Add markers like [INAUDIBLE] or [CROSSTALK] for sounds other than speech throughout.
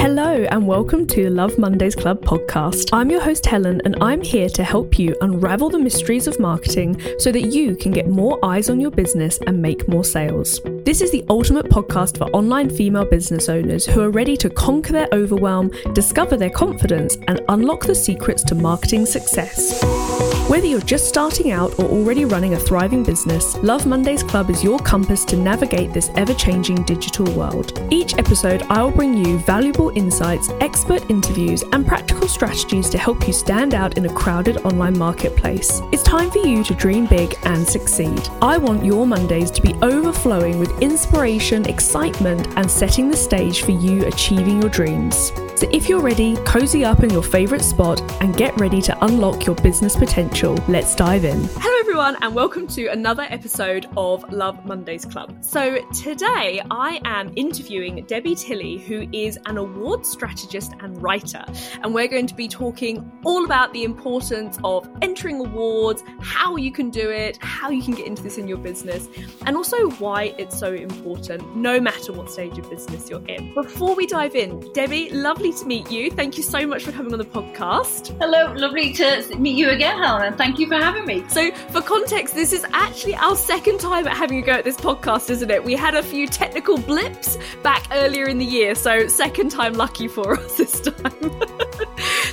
Hello, and welcome to Love Mondays Club podcast. I'm your host, Helen, and I'm here to help you unravel the mysteries of marketing so that you can get more eyes on your business and make more sales. This is the ultimate podcast for online female business owners who are ready to conquer their overwhelm, discover their confidence, and unlock the secrets to marketing success. Whether you're just starting out or already running a thriving business, Love Mondays Club is your compass to navigate this ever changing digital world. Each episode, I'll bring you valuable insights, expert interviews, and practical strategies to help you stand out in a crowded online marketplace. It's time for you to dream big and succeed. I want your Mondays to be overflowing with inspiration, excitement, and setting the stage for you achieving your dreams. So if you're ready, cozy up in your favourite spot and get ready to unlock your business potential. Let's dive in. Hello, everyone, and welcome to another episode of Love Mondays Club. So today I am interviewing Debbie Tilley, who is an award strategist and writer, and we're going to be talking all about the importance of entering awards, how you can do it, how you can get into this in your business, and also why it's so important, no matter what stage of business you're in. Before we dive in, Debbie, lovely lovely to meet you. Thank you so much for coming on the podcast. Hello, lovely to meet you again, Helen, and thank you for having me. So, for context, this is actually our second time at having a go at this podcast, isn't it? We had a few technical blips back earlier in the year, so second time lucky for us this time. [LAUGHS]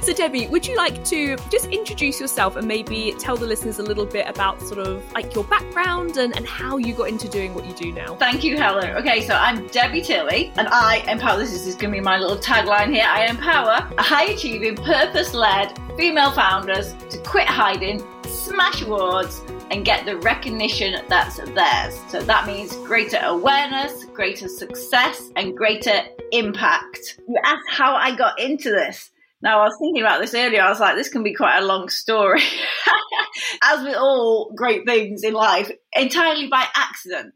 so, Debbie, would you like to just introduce yourself and maybe tell the listeners a little bit about sort of like your background and, and how you got into doing what you do now? Thank you, Helen. Okay, so I'm Debbie Tilley, and I empower. This is going to be my little tagline here. I empower high achieving, purpose led female founders to quit hiding, smash awards, and get the recognition that's theirs. So that means greater awareness, greater success, and greater impact. You asked how I got into this. Now, I was thinking about this earlier. I was like, this can be quite a long story. [LAUGHS] As with all great things in life, entirely by accident.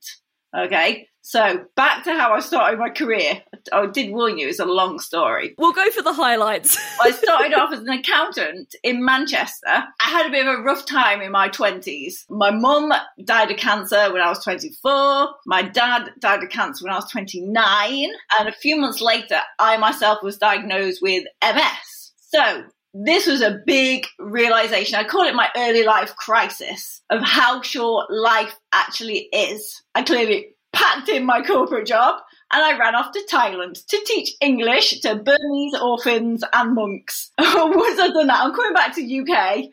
Okay. So back to how I started my career. Oh, I did warn you, it's a long story. We'll go for the highlights. [LAUGHS] I started off as an accountant in Manchester. I had a bit of a rough time in my 20s. My mum died of cancer when I was 24. My dad died of cancer when I was 29. And a few months later, I myself was diagnosed with MS. So this was a big realization. I call it my early life crisis of how short life actually is. I clearly packed in my corporate job and I ran off to Thailand to teach English to Burmese orphans and monks. Once I'd done that, I'm coming back to UK.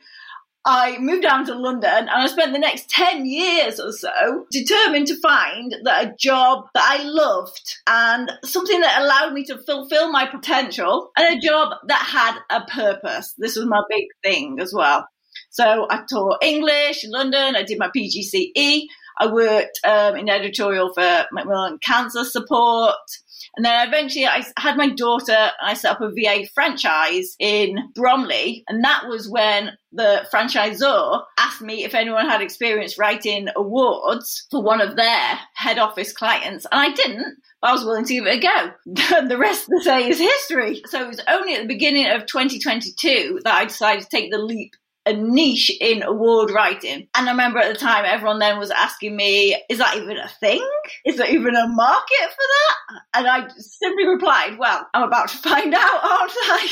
I moved down to London and I spent the next 10 years or so determined to find that a job that I loved and something that allowed me to fulfill my potential and a job that had a purpose. This was my big thing as well. So I taught English in London, I did my PGCE, I worked um, in editorial for Macmillan Cancer Support. And then eventually I had my daughter and I set up a VA franchise in Bromley. And that was when the franchisor asked me if anyone had experience writing awards for one of their head office clients. And I didn't, but I was willing to give it a go. [LAUGHS] the rest of the say is history. So it was only at the beginning of 2022 that I decided to take the leap a niche in award writing. And I remember at the time, everyone then was asking me, is that even a thing? Is there even a market for that? And I simply replied, well, I'm about to find out, aren't I?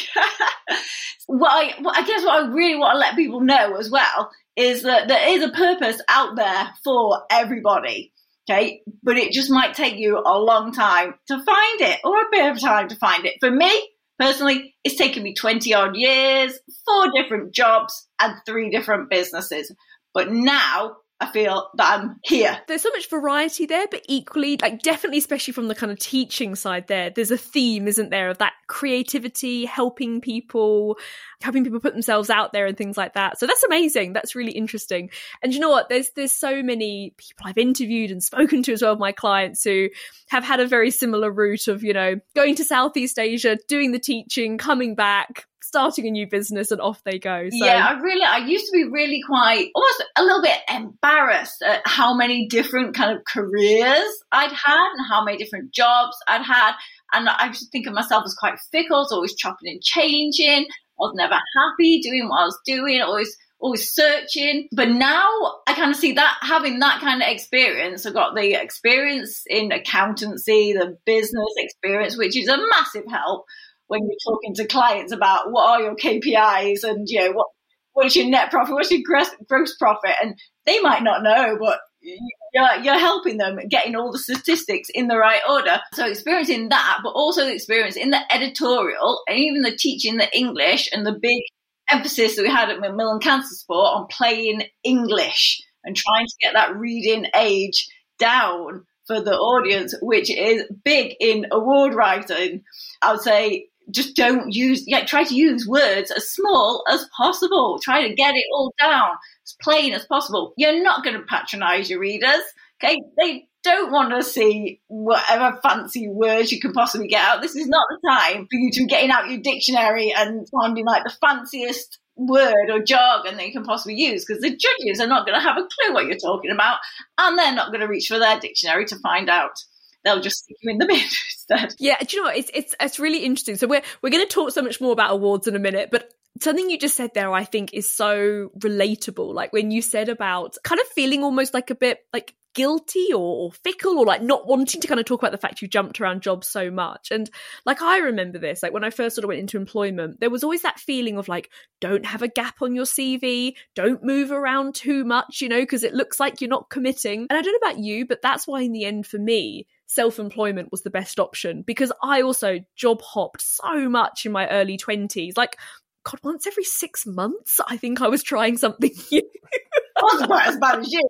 [LAUGHS] what I, I guess what I really want to let people know as well is that there is a purpose out there for everybody. Okay. But it just might take you a long time to find it or a bit of time to find it. For me, Personally, it's taken me 20 odd years, four different jobs, and three different businesses. But now I feel that I'm here. There's so much variety there, but equally, like definitely, especially from the kind of teaching side there, there's a theme, isn't there, of that creativity, helping people, helping people put themselves out there and things like that. So that's amazing. That's really interesting. And you know what? There's there's so many people I've interviewed and spoken to as well, my clients who have had a very similar route of, you know, going to Southeast Asia, doing the teaching, coming back, starting a new business and off they go. So. Yeah, I really, I used to be really quite, almost a little bit embarrassed at how many different kind of careers I'd had and how many different jobs I'd had. And I used to think of myself as quite fickle, was always chopping and changing. I was never happy doing what I was doing, always always searching. But now I kind of see that having that kind of experience, I've got the experience in accountancy, the business experience, which is a massive help when you're talking to clients about what are your KPIs and you know what what's your net profit, what's your gross, gross profit, and they might not know, but you're, you're helping them getting all the statistics in the right order. So experiencing that, but also the experience in the editorial and even the teaching the English and the big emphasis that we had at Macmillan Cancer Support on playing English and trying to get that reading age down for the audience, which is big in award writing. I would say just don't use, yeah, try to use words as small as possible. Try to get it all down as plain as possible. You're not going to patronize your readers. Okay. They don't want to see whatever fancy words you can possibly get out. This is not the time for you to be getting out your dictionary and finding like the fanciest word or jargon that you can possibly use because the judges are not going to have a clue what you're talking about and they're not going to reach for their dictionary to find out they'll just stick you in the [LAUGHS] bin instead. Yeah, do you know what? It's it's it's really interesting. So we're we're going to talk so much more about awards in a minute, but something you just said there I think is so relatable. Like when you said about kind of feeling almost like a bit like guilty or, or, fickle or like not wanting to kind of talk about the fact you jumped around jobs so much. And like I remember this, like when I first sort of went into employment, there was always that feeling of like, don't have a gap on your CV, don't move around too much, you know, because it looks like you're not committing. And I don't know about you, but that's why in the end for me, self employment was the best option because I also job hopped so much in my early 20s. Like, God, once every six months, I think I was trying something [LAUGHS] new. I wasn't quite as bad as you.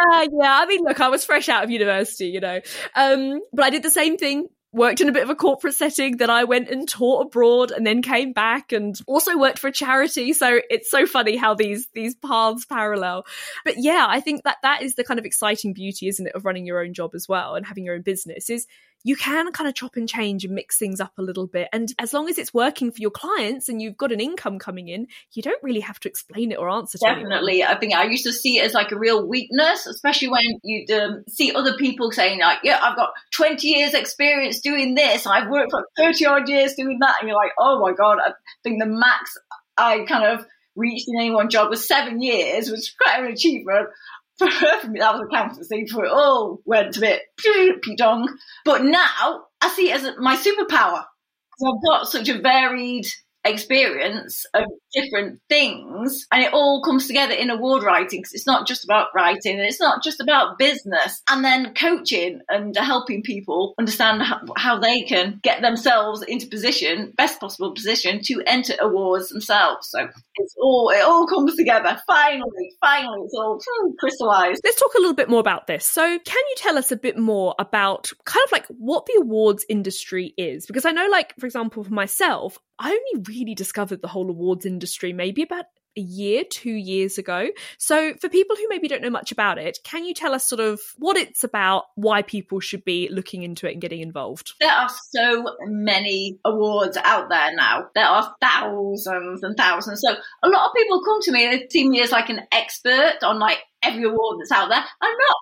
Uh, yeah, I mean, look, I was fresh out of university, you know, um, but I did the same thing. Worked in a bit of a corporate setting. Then I went and taught abroad, and then came back, and also worked for a charity. So it's so funny how these these paths parallel. But yeah, I think that that is the kind of exciting beauty, isn't it, of running your own job as well and having your own business. Is you can kind of chop and change and mix things up a little bit. And as long as it's working for your clients and you've got an income coming in, you don't really have to explain it or answer Definitely. I think I used to see it as like a real weakness, especially when you um, see other people saying, like, yeah, I've got 20 years experience doing this. I've worked for 30 odd years doing that. And you're like, oh my God, I think the max I kind of reached in any one job was seven years, which is quite an achievement for [LAUGHS] me, that was accountancy before it all went a bit Pete Tong. But now I see it as my superpower. because I've got such a varied experience of different things and it all comes together in award writing because it's not just about writing and it's not just about business. And then coaching and helping people understand how, they can get themselves into position best possible position to enter awards themselves. So it's all it all comes together. Finally finally it's all hmm, crystallized. Let's talk a little bit more about this. So can you tell us a bit more about kind of like what the awards industry is? Because i know like for example for myself I only really discovered the whole awards industry maybe about a year, two years ago. So, for people who maybe don't know much about it, can you tell us sort of what it's about, why people should be looking into it and getting involved? There are so many awards out there now. There are thousands and thousands. So, a lot of people come to me and they see me as like an expert on like every award that's out there. I'm not.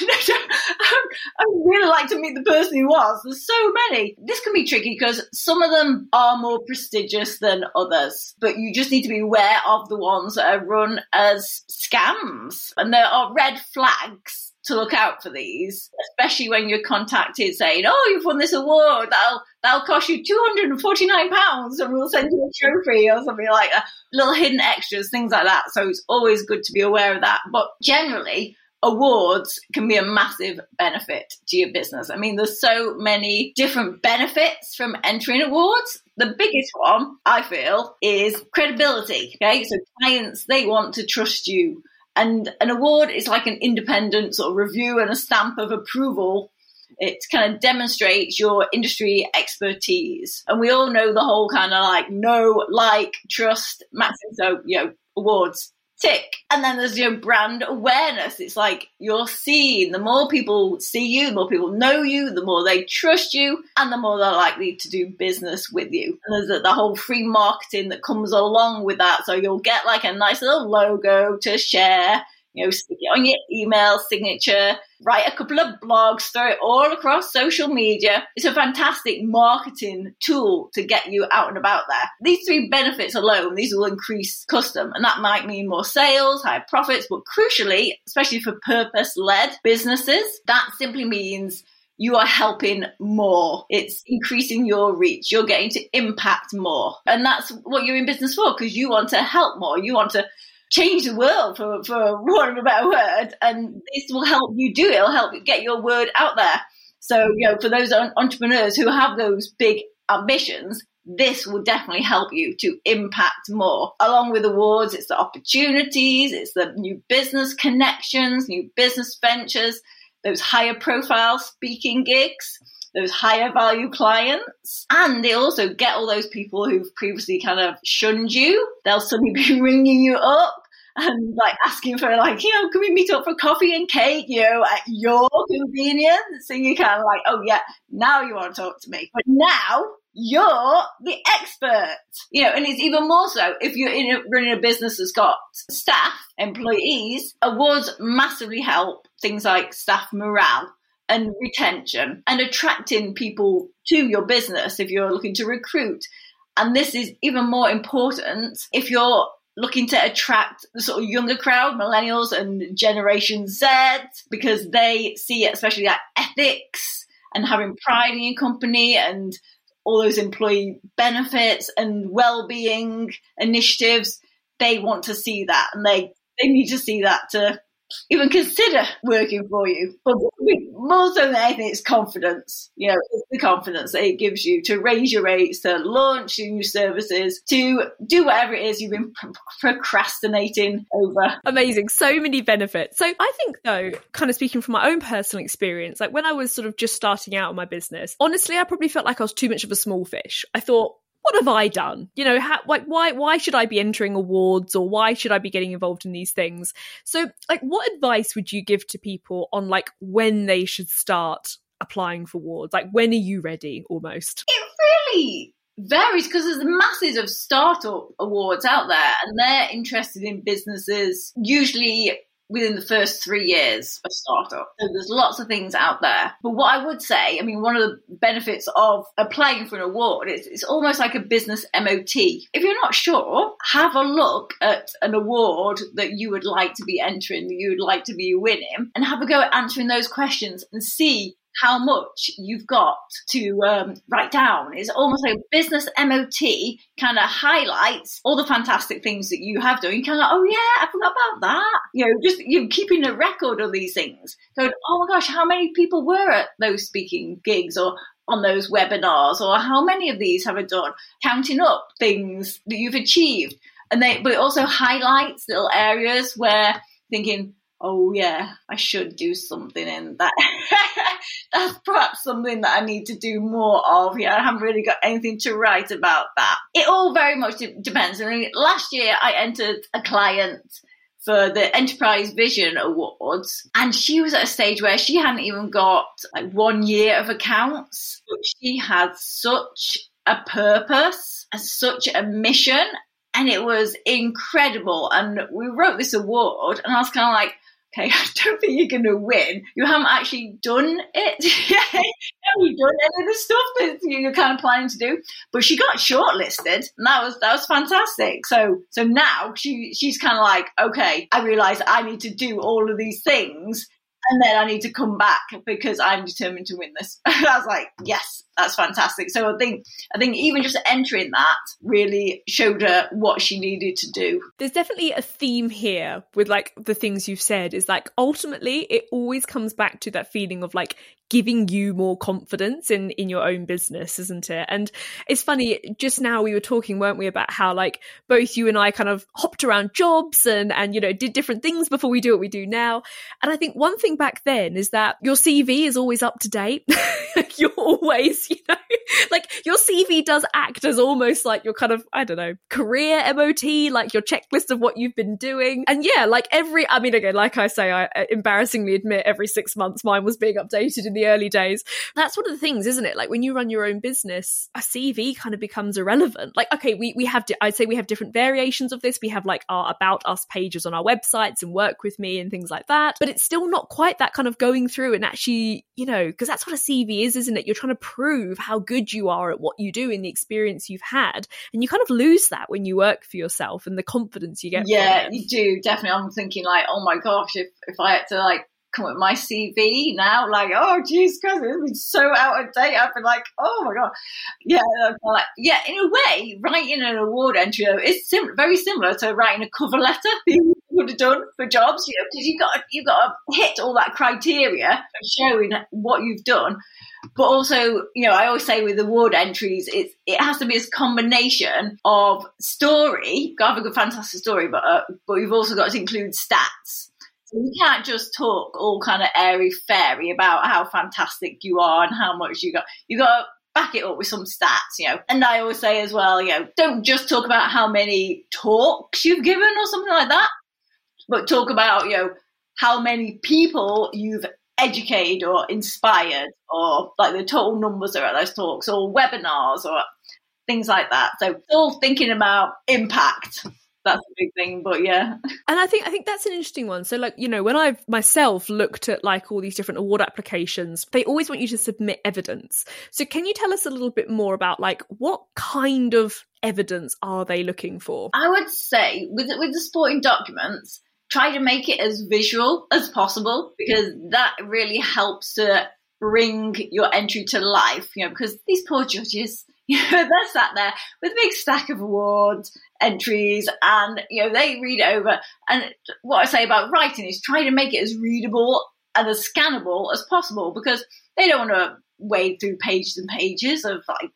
[LAUGHS] Um, I would really like to meet the person who was. There's so many. This can be tricky because some of them are more prestigious than others, but you just need to be aware of the ones that are run as scams. And there are red flags to look out for these, especially when you're contacted saying, "Oh, you've won this award. That'll that'll cost you two hundred and forty nine pounds, and we'll send you a trophy or something like that." Little hidden extras, things like that. So it's always good to be aware of that. But generally, awards can be a massive benefit to your business. I mean, there's so many different benefits from entering awards. The biggest one, I feel, is credibility. Okay, so clients, they want to trust you. And an award is like an independent sort of review and a stamp of approval it kind of demonstrates your industry expertise. And we all know the whole kind of like know, like, trust, maximum. So, you know, awards tick. And then there's your brand awareness. It's like you're seen. The more people see you, the more people know you, the more they trust you, and the more they're likely to do business with you. And there's the whole free marketing that comes along with that. So you'll get like a nice little logo to share you know, stick it on your email signature, write a couple of blogs, throw it all across social media. It's a fantastic marketing tool to get you out and about there. These three benefits alone, these will increase custom, and that might mean more sales, higher profits, but crucially, especially for purpose led businesses, that simply means you are helping more. It's increasing your reach. You're getting to impact more. And that's what you're in business for because you want to help more. You want to change the world for, for want of a better word. And this will help you do it. It'll help you get your word out there. So, you know, for those entrepreneurs who have those big ambitions, this will definitely help you to impact more. Along with awards, it's the opportunities, it's the new business connections, new business ventures, those higher profile speaking gigs, those higher value clients. And they also get all those people who've previously kind of shunned you. They'll suddenly [LAUGHS] be ringing you up and like asking for like, you know, can we meet up for coffee and cake, you know, at your convenience? And you kind of like, oh yeah, now you want to talk to me. But now you're the expert. You know, and it's even more so if you're in a, running a business that's got staff, employees, awards massively help things like staff morale and retention and attracting people to your business if you're looking to recruit. And this is even more important if you're looking to attract the sort of younger crowd, millennials and Generation Z, because they see especially that ethics and having pride in your company and all those employee benefits and well-being initiatives. They want to see that, and they they need to see that to even consider working for you. But more so than anything, it's confidence. You know, it's the confidence that it gives you to raise your rates, to launch new services, to do whatever it is you've been procrastinating over. Amazing. So many benefits. So I think, though, kind of speaking from my own personal experience, like when I was sort of just starting out in my business, honestly, I probably felt like I was too much of a small fish. I thought, what have I done? You know, how, like why why should I be entering awards or why should I be getting involved in these things? So, like, what advice would you give to people on like when they should start applying for awards? Like, when are you ready? Almost. It really varies because there's masses of startup awards out there, and they're interested in businesses usually within the first three years of startup. So there's lots of things out there. But what I would say, I mean, one of the benefits of applying for an award is it's almost like a business MOT. If you're not sure, have a look at an award that you would like to be entering, that you would like to be winning, and have a go at answering those questions and see how much you've got to um, write down. It's almost like a business MOT kind of highlights all the fantastic things that you have done. You kind of, oh yeah, I forgot about that. You know, just you keeping a record of these things. Going, oh my gosh, how many people were at those speaking gigs or on those webinars, or how many of these have I done? Counting up things that you've achieved, and they, but it also highlights little areas where thinking oh yeah, I should do something in that. [LAUGHS] That's perhaps something that I need to do more of. Yeah, I haven't really got anything to write about that. It all very much depends. I mean, last year I entered a client for the Enterprise Vision Awards, and she was at a stage where she hadn't even got like one year of accounts. But she had such a purpose and such a mission and it was incredible. And we wrote this award, and I was kind of like, okay, [LAUGHS] I don't think you're going to win. You haven't actually done it. [LAUGHS] you done any of the stuff that you're kind of planning to do. But she got shortlisted, and that was that was fantastic. So so now she she's kind of like, okay, I realise I need to do all of these things and then I need to come back because I'm determined to win this. [LAUGHS] I was like, yes, that's fantastic. So I think I think even just entering that really showed her what she needed to do. There's definitely a theme here with like the things you've said is like ultimately it always comes back to that feeling of like giving you more confidence in in your own business isn't it? And it's funny just now we were talking weren't we about how like both you and I kind of hopped around jobs and and you know did different things before we do what we do now. And I think one thing back then is that your CV is always up to date. [LAUGHS] Like you're always you know [LAUGHS] like your CV does act as almost like your kind of I don't know career MOT like your checklist of what you've been doing. And yeah like every I mean again like I say I uh, embarrassingly admit every 6 months mine was being updated in the early days. That's one of the things, isn't it? Like when you run your own business, a CV kind of becomes irrelevant. Like, okay, we, we have, I'd say we have different variations of this. We have like our about us pages on our websites and work with me and things like that. But it's still not quite that kind of going through and actually, you know, because that's what a CV is, isn't it? You're trying to prove how good you are at what you do in the experience you've had. And you kind of lose that when you work for yourself and the confidence you get. Yeah, you do. Definitely. I'm thinking like, oh my gosh, if, if I had to like come with my CV now. Like, oh, geez, because it's been so out of date. I've been like, oh my god, yeah, like, yeah. In a way, writing an award entry is sim- very similar to writing a cover letter. [LAUGHS] You would have done for jobs, you know, because you've got you've got to hit all that criteria showing what you've done. But also, you know, I always say with award entries, it's it has to be a combination of story. Got to have a good, fantastic story, but uh, but you've also got to include stats. You can't just talk all kind of airy fairy about how fantastic you are and how much you got. You got to back it up with some stats, you know. And I always say as well, you know, don't just talk about how many talks you've given or something like that, but talk about, you know, how many people you've educated or inspired or like the total numbers are at those talks or webinars or things like that. So still thinking about impact that's a big thing but yeah. And i think i think that's an interesting one. So like you know when i've myself looked at like all these different award applications they always want you to submit evidence. So can you tell us a little bit more about like what kind of evidence are they looking for? I would say with with the sporting documents try to make it as visual as possible because that really helps to bring your entry to life, you know, because these poor judges, [LAUGHS] you know, they're sat there with a big stack of awards, entries, and, you know, they read it over. And what I say about writing is try to make it as readable and as scannable as possible because they don't want to wade through pages and pages of like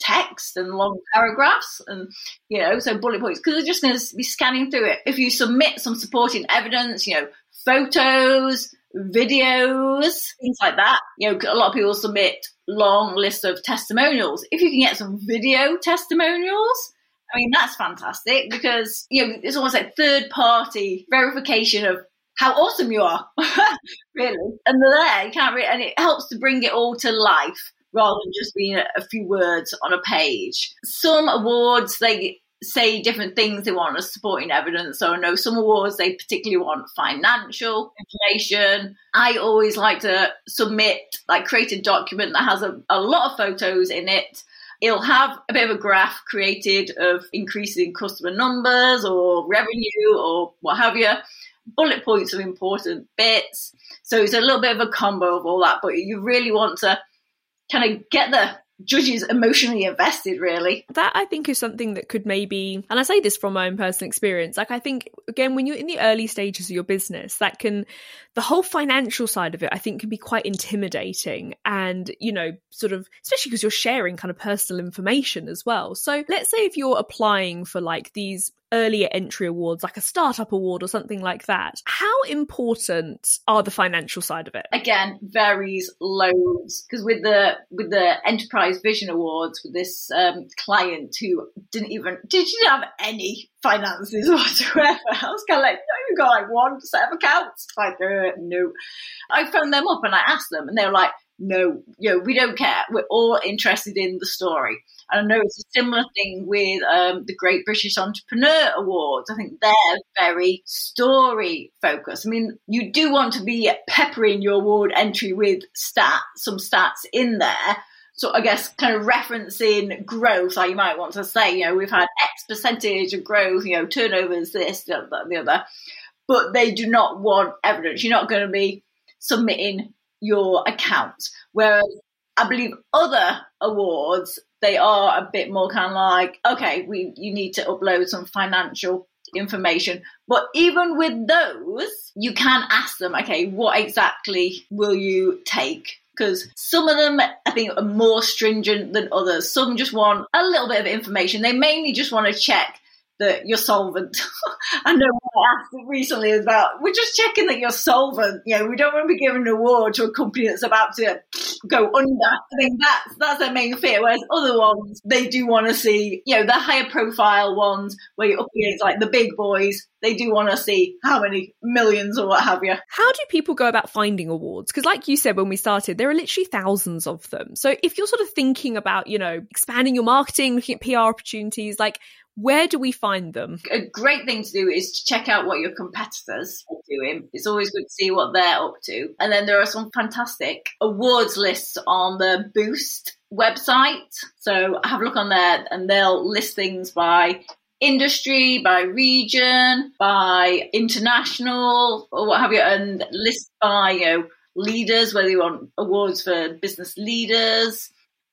text and long paragraphs and you know so bullet points because they're just going to be scanning through it if you submit some supporting evidence you know photos videos things like that you know a lot of people submit long list of testimonials if you can get some video testimonials I mean, that's fantastic because, you know, it's almost like third party verification of how awesome you are, [LAUGHS] really. And they're there, you can't really, and it helps to bring it all to life rather than just being a, a few words on a page. Some awards, they say different things they want as supporting evidence. So I know some awards they particularly want financial information. I always like to submit, like create a document that has a, a lot of photos in it. It'll have a bit of a graph created of increasing customer numbers or revenue or what have you. Bullet points of important bits. So it's a little bit of a combo of all that, but you really want to kind of get the judges emotionally invested really. That i think is something that could maybe and i say this from my own personal experience like i think again when you're in the early stages of your business that can the whole financial side of it i think can be quite intimidating and you know sort of especially because you're sharing kind of personal information as well. So let's say if you're applying for like these earlier entry awards, like a startup award or something like that. How important are the financial side of it? Again, varies loads because with the with the enterprise vision awards with this um, client who didn't even did you have any finances [LAUGHS] whatsoever. I was kind of like, no, you got like one set of accounts. Like, uh, no. I phoned them up and I asked them, and they were like, no, you know, we don't care. We're all interested in the story. And I know it's a similar thing with um, the Great British Entrepreneur Awards. I think they're very story focused. I mean, you do want to be peppering your award entry with stats, some stats in there. So I guess kind of referencing growth, like you might want to say, you know, we've had X percentage of growth, you know, turnovers, this, the, the other. But they do not want evidence. You're not going to be submitting your account. Whereas I believe other awards, they are a bit more kind of like, okay, we you need to upload some financial information. But even with those, you can ask them, okay, what exactly will you take? Because some of them, I think, are more stringent than others. Some just want a little bit of information. They mainly just want to check that you're solvent. [LAUGHS] I know I asked recently about we're just checking that you're solvent. You know, we don't want to be giving an award to a company that's about to go under. I think that's that's their main fear. Whereas other ones, they do want to see, you know, the higher profile ones where you're up against like the big boys. They do want to see how many millions or what have you. How do people go about finding awards? Because, like you said when we started, there are literally thousands of them. So, if you're sort of thinking about, you know, expanding your marketing, looking at PR opportunities, like where do we find them? A great thing to do is to check out what your competitors are doing. It's always good to see what they're up to. And then there are some fantastic awards lists on the Boost website. So have a look on there and they'll list things by industry, by region, by international, or what have you, and list by you know leaders, whether you want awards for business leaders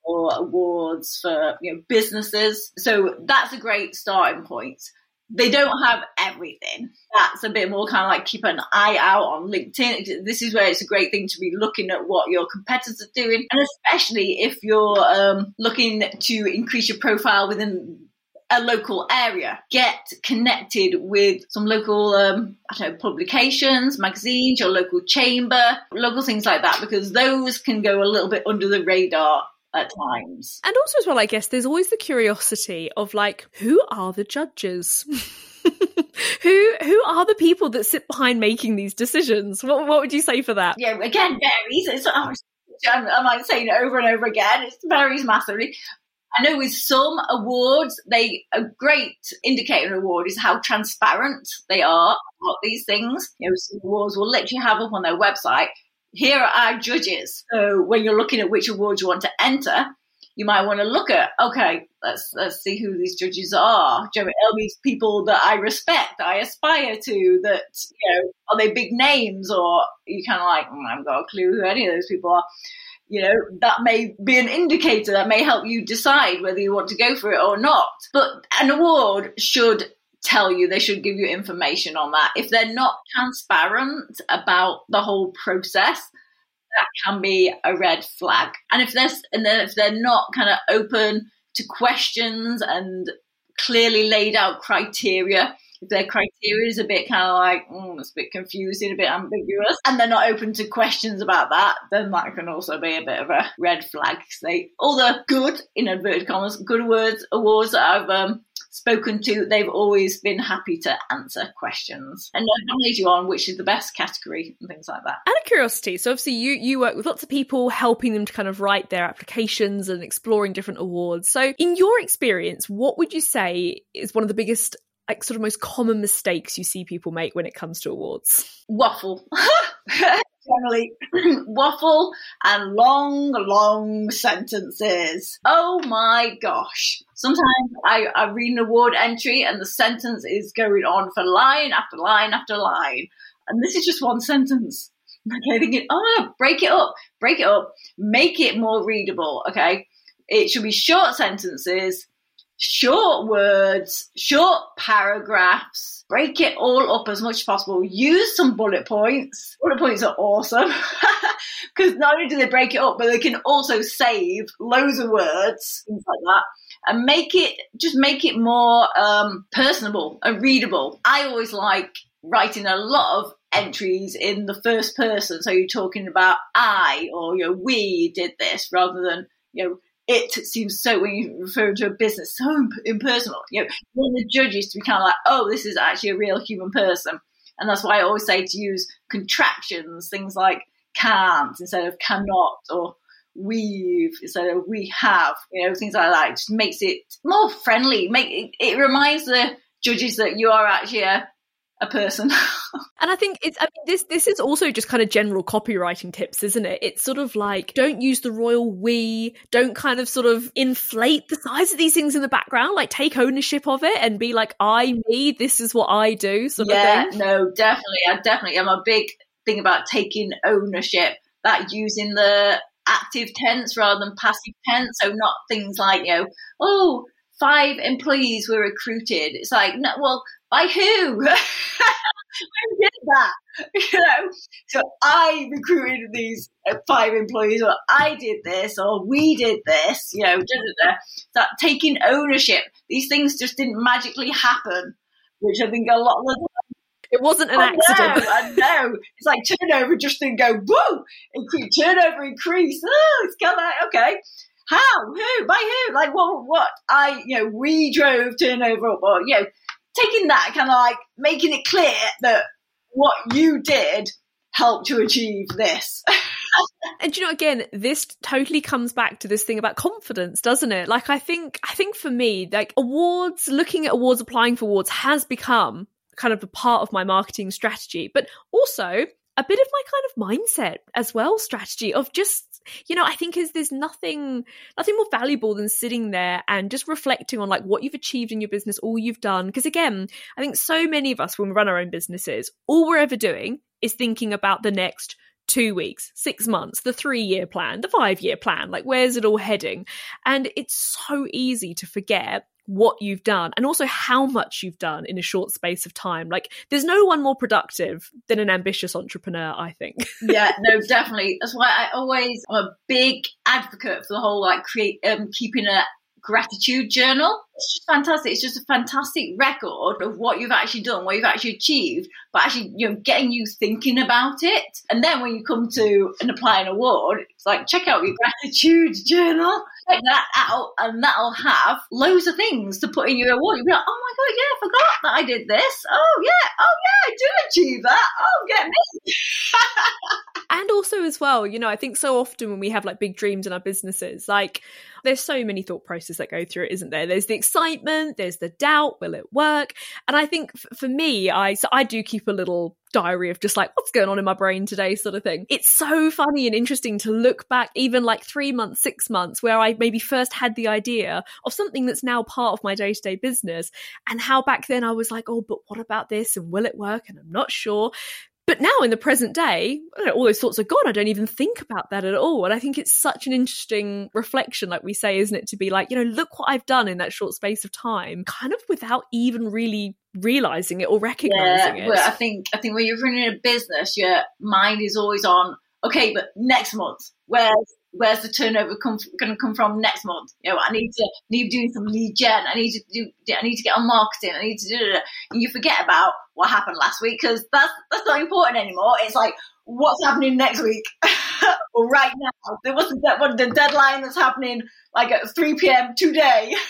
or awards for you know businesses. So that's a great starting point. They don't have everything. That's a bit more kind of like keep an eye out on LinkedIn. This is where it's a great thing to be looking at what your competitors are doing, and especially if you're um, looking to increase your profile within a local area. Get connected with some local, um, I don't know, publications, magazines, your local chamber, local things like that, because those can go a little bit under the radar at times. And also, as well, I guess there's always the curiosity of like, who are the judges? [LAUGHS] who who are the people that sit behind making these decisions? What what would you say for that? Yeah, again, varies. It's, oh, I might say it over and over again. It varies massively. I know with some awards, they a great indicator award is how transparent they are about these things. You know, some awards will literally have up on their website. Here are our judges. So when you're looking at which awards you want to enter, you might want to look at okay, let's let's see who these judges are. Do you know, are these people that I respect, I aspire to? That you know, are they big names, or you kind of like mm, I haven't got a clue who any of those people are you know, that may be an indicator that may help you decide whether you want to go for it or not. But an award should tell you, they should give you information on that. If they're not transparent about the whole process, that can be a red flag. And if they're, and then if they're not kind of open to questions and clearly laid out criteria, if their criteria is a bit kind of like mm, it's a bit confusing, a bit ambiguous, and they're not open to questions about that, then that can also be a bit of a red flag. They all the good in inverted commas good words awards that I've um, spoken to, they've always been happy to answer questions and advise you on which is the best category and things like that. Out of curiosity, so obviously you you work with lots of people, helping them to kind of write their applications and exploring different awards. So, in your experience, what would you say is one of the biggest like sort of most common mistakes you see people make when it comes to awards? Waffle. [LAUGHS] Generally, [CLEARS THROAT] waffle and long, long sentences. Oh my gosh. Sometimes I, I read an award entry and the sentence is going on for line after line after line. And this is just one sentence. [LAUGHS] Okay, thinking, oh no, break it up, break it up, make it more readable. Okay, it should be short sentences short words, short paragraphs, break it all up as much as possible. Use some bullet points. Bullet points are awesome [LAUGHS] because not only do they break it up, but they can also save loads of words, things like that. And make it just make it more um, personable and readable. I always like writing a lot of entries in the first person. So you're talking about I or you know we did this rather than you know it seems so when you refer to a business so impersonal. You know, want the judges to be kind of like, oh, this is actually a real human person, and that's why I always say to use contractions, things like can't instead of cannot, or we've instead of we have. You know, things like that. It just makes it more friendly. Make it, it reminds the judges that you are actually a a person. [LAUGHS] and I think it's I mean this this is also just kind of general copywriting tips, isn't it? It's sort of like don't use the royal we, don't kind of sort of inflate the size of these things in the background, like take ownership of it and be like I me, this is what I do sort yeah, no, definitely. I definitely I'm a big thing about taking ownership, that using the active tense rather than passive tense, so not things like, you know, oh, five employees were recruited. It's like, no, well, by who? [LAUGHS] who did that? [LAUGHS] You know, so I recruited these uh, five employees, or I did this, or we did this. You know, da, da, da. that taking ownership. These things just didn't magically happen, which I think a lot of the it wasn't an I accident. Know, I know. It's like turnover just didn't go woo. Increase, turnover increased. Oh, it's come out. Okay. How? Who? By who? Like what? What? I, you know, we drove turnover up, or you know, taking that kind of like making it clear that what you did helped to achieve this. [LAUGHS] and you know again this totally comes back to this thing about confidence doesn't it like i think i think for me like awards looking at awards applying for awards has become kind of a part of my marketing strategy but also a bit of my kind of mindset as well strategy of just you know, I think is there's nothing nothing more valuable than sitting there and just reflecting on like what you've achieved in your business, all you've done. Because again, I think so many of us when we run our own businesses, all we're ever doing is thinking about the next two weeks, six months, the three year plan, the five year plan. Like, where's it all heading? And it's so easy to forget what you've done and also how much you've done in a short space of time. Like, there's no one more productive than an ambitious entrepreneur, I think. [LAUGHS] yeah, no, definitely. That's why I always, I'm a big advocate for the whole like create, um, keeping a gratitude journal. It's just fantastic. It's just a fantastic record of what you've actually done, what you've actually achieved, but actually, you know, getting you thinking about it. And then when you come to and apply an award, it's like, check out your gratitude journal, check that out, and that'll have loads of things to put in your award. You'll be like, oh my God, yeah, I forgot that I did this. Oh, yeah, oh, yeah, I did achieve that. Oh, get me. [LAUGHS] and also as well you know i think so often when we have like big dreams in our businesses like there's so many thought processes that go through it isn't there there's the excitement there's the doubt will it work? And i think f- for me i so i do keep a little diary of just like what's going on in my brain today sort of thing. It's so funny and interesting to look back even like three months six months where i maybe first had the idea of something that's now part of my day-to-day business and how back then i was like oh but what about this and will it work? And i'm not sure but now in the present day, know, all those thoughts are gone. I don't even think about that at all. And I think it's such an interesting reflection, like we say, isn't it? To be like, you know, look what I've done in that short space of time, kind of without even really realizing it or recognizing yeah, it. Well, I think I think when you're running a business, your mind is always on, okay, but next month, where's where's the turnover come going to come from next month? You know, I need to need doing some lead gen. I need to do. I need to get on marketing. I need to do. And you forget about what happened last week because that's that's not important anymore. It's like what's happening next week [LAUGHS] or right now. There wasn't that what the deadline that's happening like at 3 p.m. today. [LAUGHS]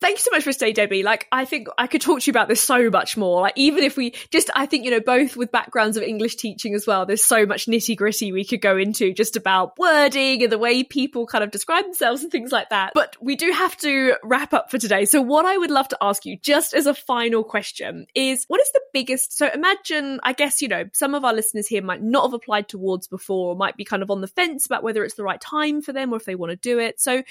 Thank you so much for stay, Debbie. Like, I think I could talk to you about this so much more. Like, even if we just, I think, you know, both with backgrounds of English teaching as well, there's so much nitty gritty we could go into just about wording and the way people kind of describe themselves and things like that. But we do have to wrap up for today. So, what I would love to ask you, just as a final question, is what is the biggest? So, imagine, I guess, you know, some of our listeners here might not have applied towards before, or might be kind of on the fence about whether it's the right time for them or if they want to do it. So,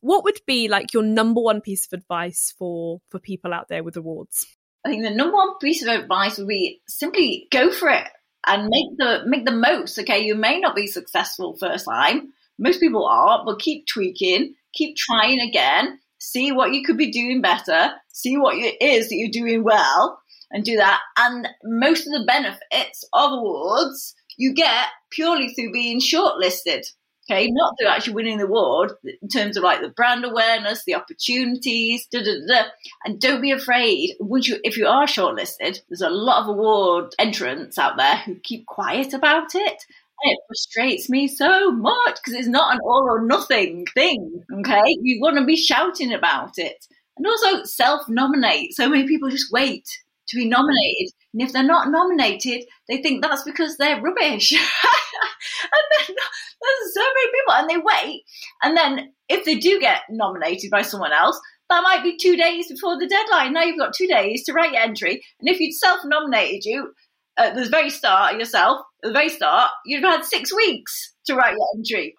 what would be like your number one piece of advice for for people out there with awards? I think the number one piece of advice would be simply go for it and make the make the most. Okay, you may not be successful first time. Most people are, but keep tweaking, keep trying again. See what you could be doing better. See what it is that you're doing well, and do that. And most of the benefits of awards you get purely through being shortlisted. Okay, not through actually winning the award in terms of like the brand awareness, the opportunities, da, da, da, and don't be afraid. Once you, if you are shortlisted, there's a lot of award entrants out there who keep quiet about it. And it frustrates me so much because it's not an all or nothing thing. Okay, you want to be shouting about it, and also self-nominate. So many people just wait to be nominated. And if they're not nominated, they think that's because they're rubbish. [LAUGHS] and then there's so many people, and they wait. And then if they do get nominated by someone else, that might be two days before the deadline. Now you've got two days to write your entry. And if you'd self nominated you at the very start yourself, at the very start, you'd have had six weeks to write your entry.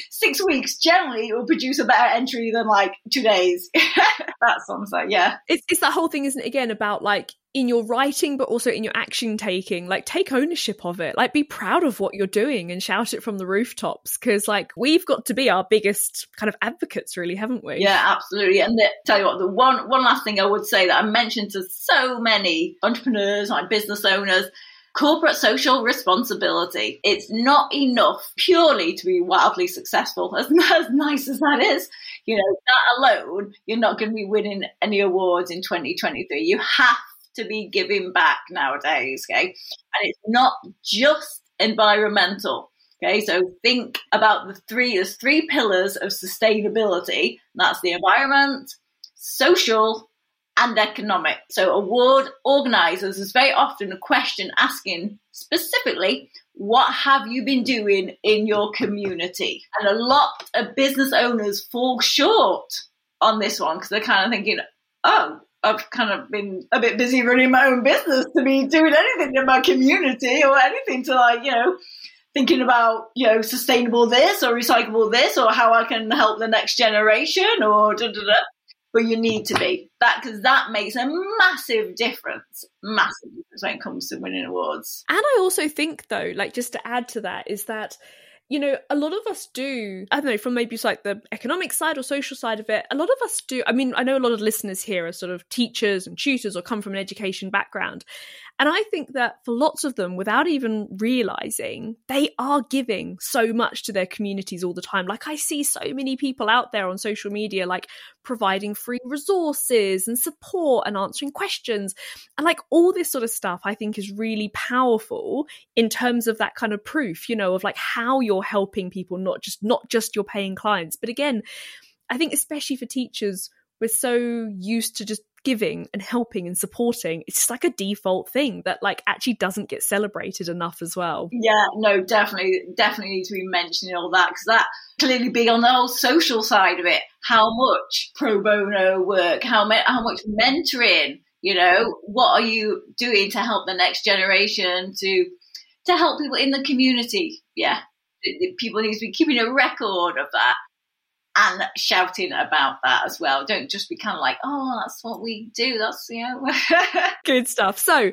[LAUGHS] Six weeks generally will produce a better entry than like two days. That's what I'm. Yeah. It's, it's that whole thing, isn't it? Again, about like in your writing, but also in your action taking, like take ownership of it. Like be proud of what you're doing and shout it from the rooftops. Cause like we've got to be our biggest kind of advocates, really, haven't we? Yeah, absolutely. And the, tell you what, the one, one last thing I would say that I mentioned to so many entrepreneurs, like business owners, corporate social responsibility. It's not enough purely to be wildly successful, as, [LAUGHS] as nice as that is. You know, that alone, you're not going to be winning any awards in 2023. You have to be giving back nowadays, okay? And it's not just environmental. Okay, so think about the three, there's three pillars of sustainability. That's the environment, social, and economic. So, award organisers is very often a question asking specifically, what have you been doing in your community? And a lot of business owners fall short on this one because they're kind of thinking, oh, I've kind of been a bit busy running my own business to be doing anything in my community or anything to like, you know, thinking about, you know, sustainable this or recyclable this or how I can help the next generation or da da da. But you need to be that because that makes a massive difference, massive difference when it comes to winning awards. And I also think, though, like just to add to that, is that you know, a lot of us do, I don't know, from maybe like the economic side or social side of it, a lot of us do. I mean, I know a lot of listeners here are sort of teachers and tutors or come from an education background. And I think that for lots of them, without even realizing, they are giving so much to their communities all the time. Like I see so many people out there on social media, like providing free resources and support and answering questions. And like all this sort of stuff, I think is really powerful in terms of that kind of proof, you know, of like how you're helping people, not just not just your paying clients. But again, I think especially for teachers, we're so used to just giving and helping and supporting it's just like a default thing that like actually doesn't get celebrated enough as well. Yeah no definitely definitely need to be mentioning all that because that clearly be on the whole social side of it. How much pro bono work how, me- how much mentoring you know? What are you doing to help the next generation to to help people in the community? Yeah people need to be keeping a record of that and shouting about that as well. Don't just be kind of like, oh, that's what we do. That's, you know. [LAUGHS] Good stuff. So,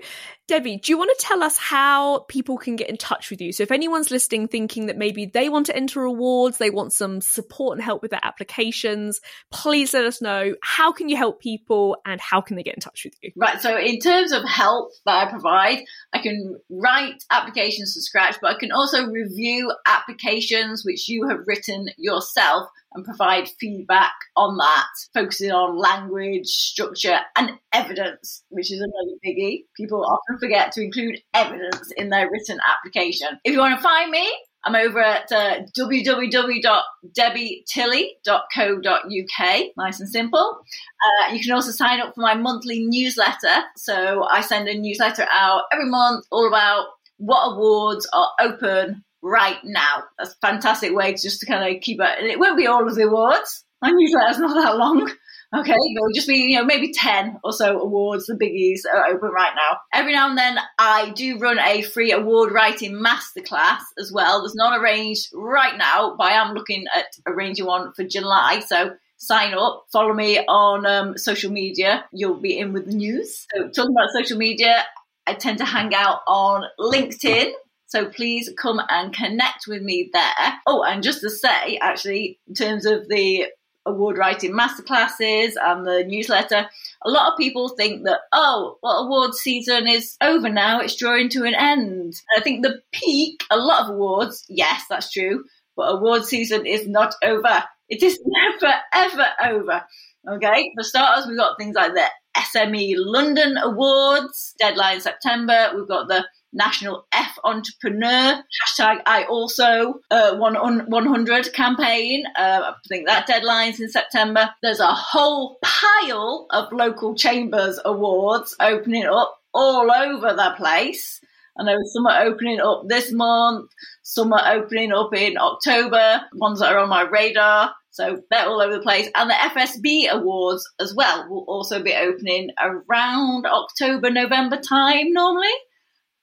Debbie, do you want to tell us how people can get in touch with you? So, if anyone's listening thinking that maybe they want to enter awards, they want some support and help with their applications, please let us know. How can you help people and how can they get in touch with you? Right. So, in terms of help that I provide, I can write applications from scratch, but I can also review applications which you have written yourself and provide feedback on that, focusing on language, structure, and evidence, which is another biggie. People often forget to include evidence in their written application. If you want to find me, I'm over at uh, www.debbietilley.co.uk. Nice and simple. Uh, you can also sign up for my monthly newsletter. So I send a newsletter out every month all about what awards are open right now. That's a fantastic way to just to kind of keep it. And it won't be all of the awards. My newsletter's not that long. Okay, it'll just be, you know, maybe 10 or so awards, the biggies are open right now. Every now and then I do run a free award writing masterclass as well. There's not arranged right now, but I am looking at arranging one for July. So sign up, follow me on um, social media. You'll be in with the news. So talking about social media, I tend to hang out on LinkedIn so please come and connect with me there. Oh, and just to say, actually, in terms of the award writing masterclasses and the newsletter, a lot of people think that, oh, well, award season is over now, it's drawing to an end. I think the peak, a lot of awards, yes, that's true, but award season is not over. It is [LAUGHS] never, ever over. Okay, for starters, we've got things like the SME London Awards, deadline September. We've got the National F Entrepreneur hashtag I also uh, 100 campaign. Uh, I think that deadline's in September. There's a whole pile of local chambers awards opening up all over the place. I know some are opening up this month, some are opening up in October, ones that are on my radar. So they're all over the place. And the FSB Awards as well will also be opening around October, November time normally.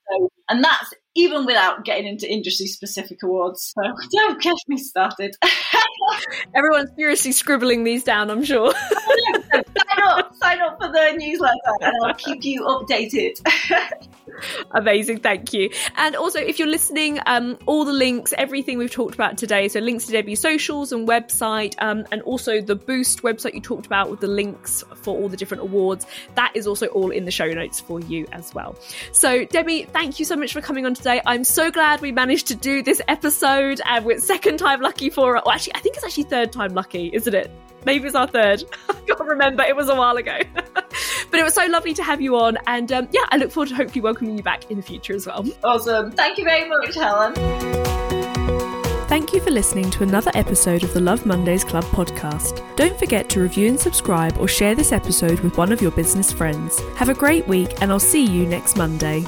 So, and that's even without getting into industry specific awards. So [LAUGHS] don't get me started. [LAUGHS] Everyone's furiously scribbling these down, I'm sure. [LAUGHS] sign up, sign up for the newsletter and I'll keep you updated. [LAUGHS] Amazing, thank you. And also, if you're listening, um, all the links, everything we've talked about today, so links to Debbie's socials and website, um, and also the Boost website you talked about with the links for all the different awards, that is also all in the show notes for you as well. So, Debbie, thank you so much for coming on today. I'm so glad we managed to do this episode, and we're second time lucky for it. Well, actually, I think it's actually third time lucky, isn't it? Maybe it's our third. [LAUGHS] I can't remember. It was a while ago. [LAUGHS] but it was so lovely to have you on. And um, yeah, I look forward to hopefully welcoming you back in the future as well. Awesome. Thank you very much, Helen. Thank you for listening to another episode of the Love Mondays Club podcast. Don't forget to review and subscribe or share this episode with one of your business friends. Have a great week, and I'll see you next Monday.